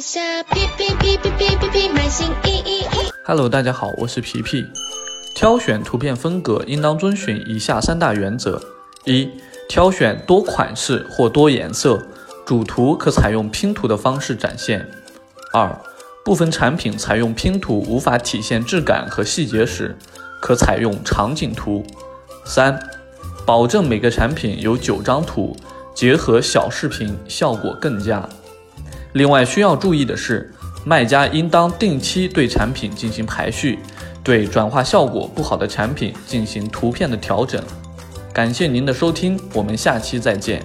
下，皮皮皮皮皮皮皮，买新衣衣衣。Hello，大家好，我是皮皮。挑选图片风格应当遵循以下三大原则：一、挑选多款式或多颜色，主图可采用拼图的方式展现；二、部分产品采用拼图无法体现质感和细节时，可采用场景图；三、保证每个产品有九张图，结合小视频效果更佳。另外需要注意的是，卖家应当定期对产品进行排序，对转化效果不好的产品进行图片的调整。感谢您的收听，我们下期再见。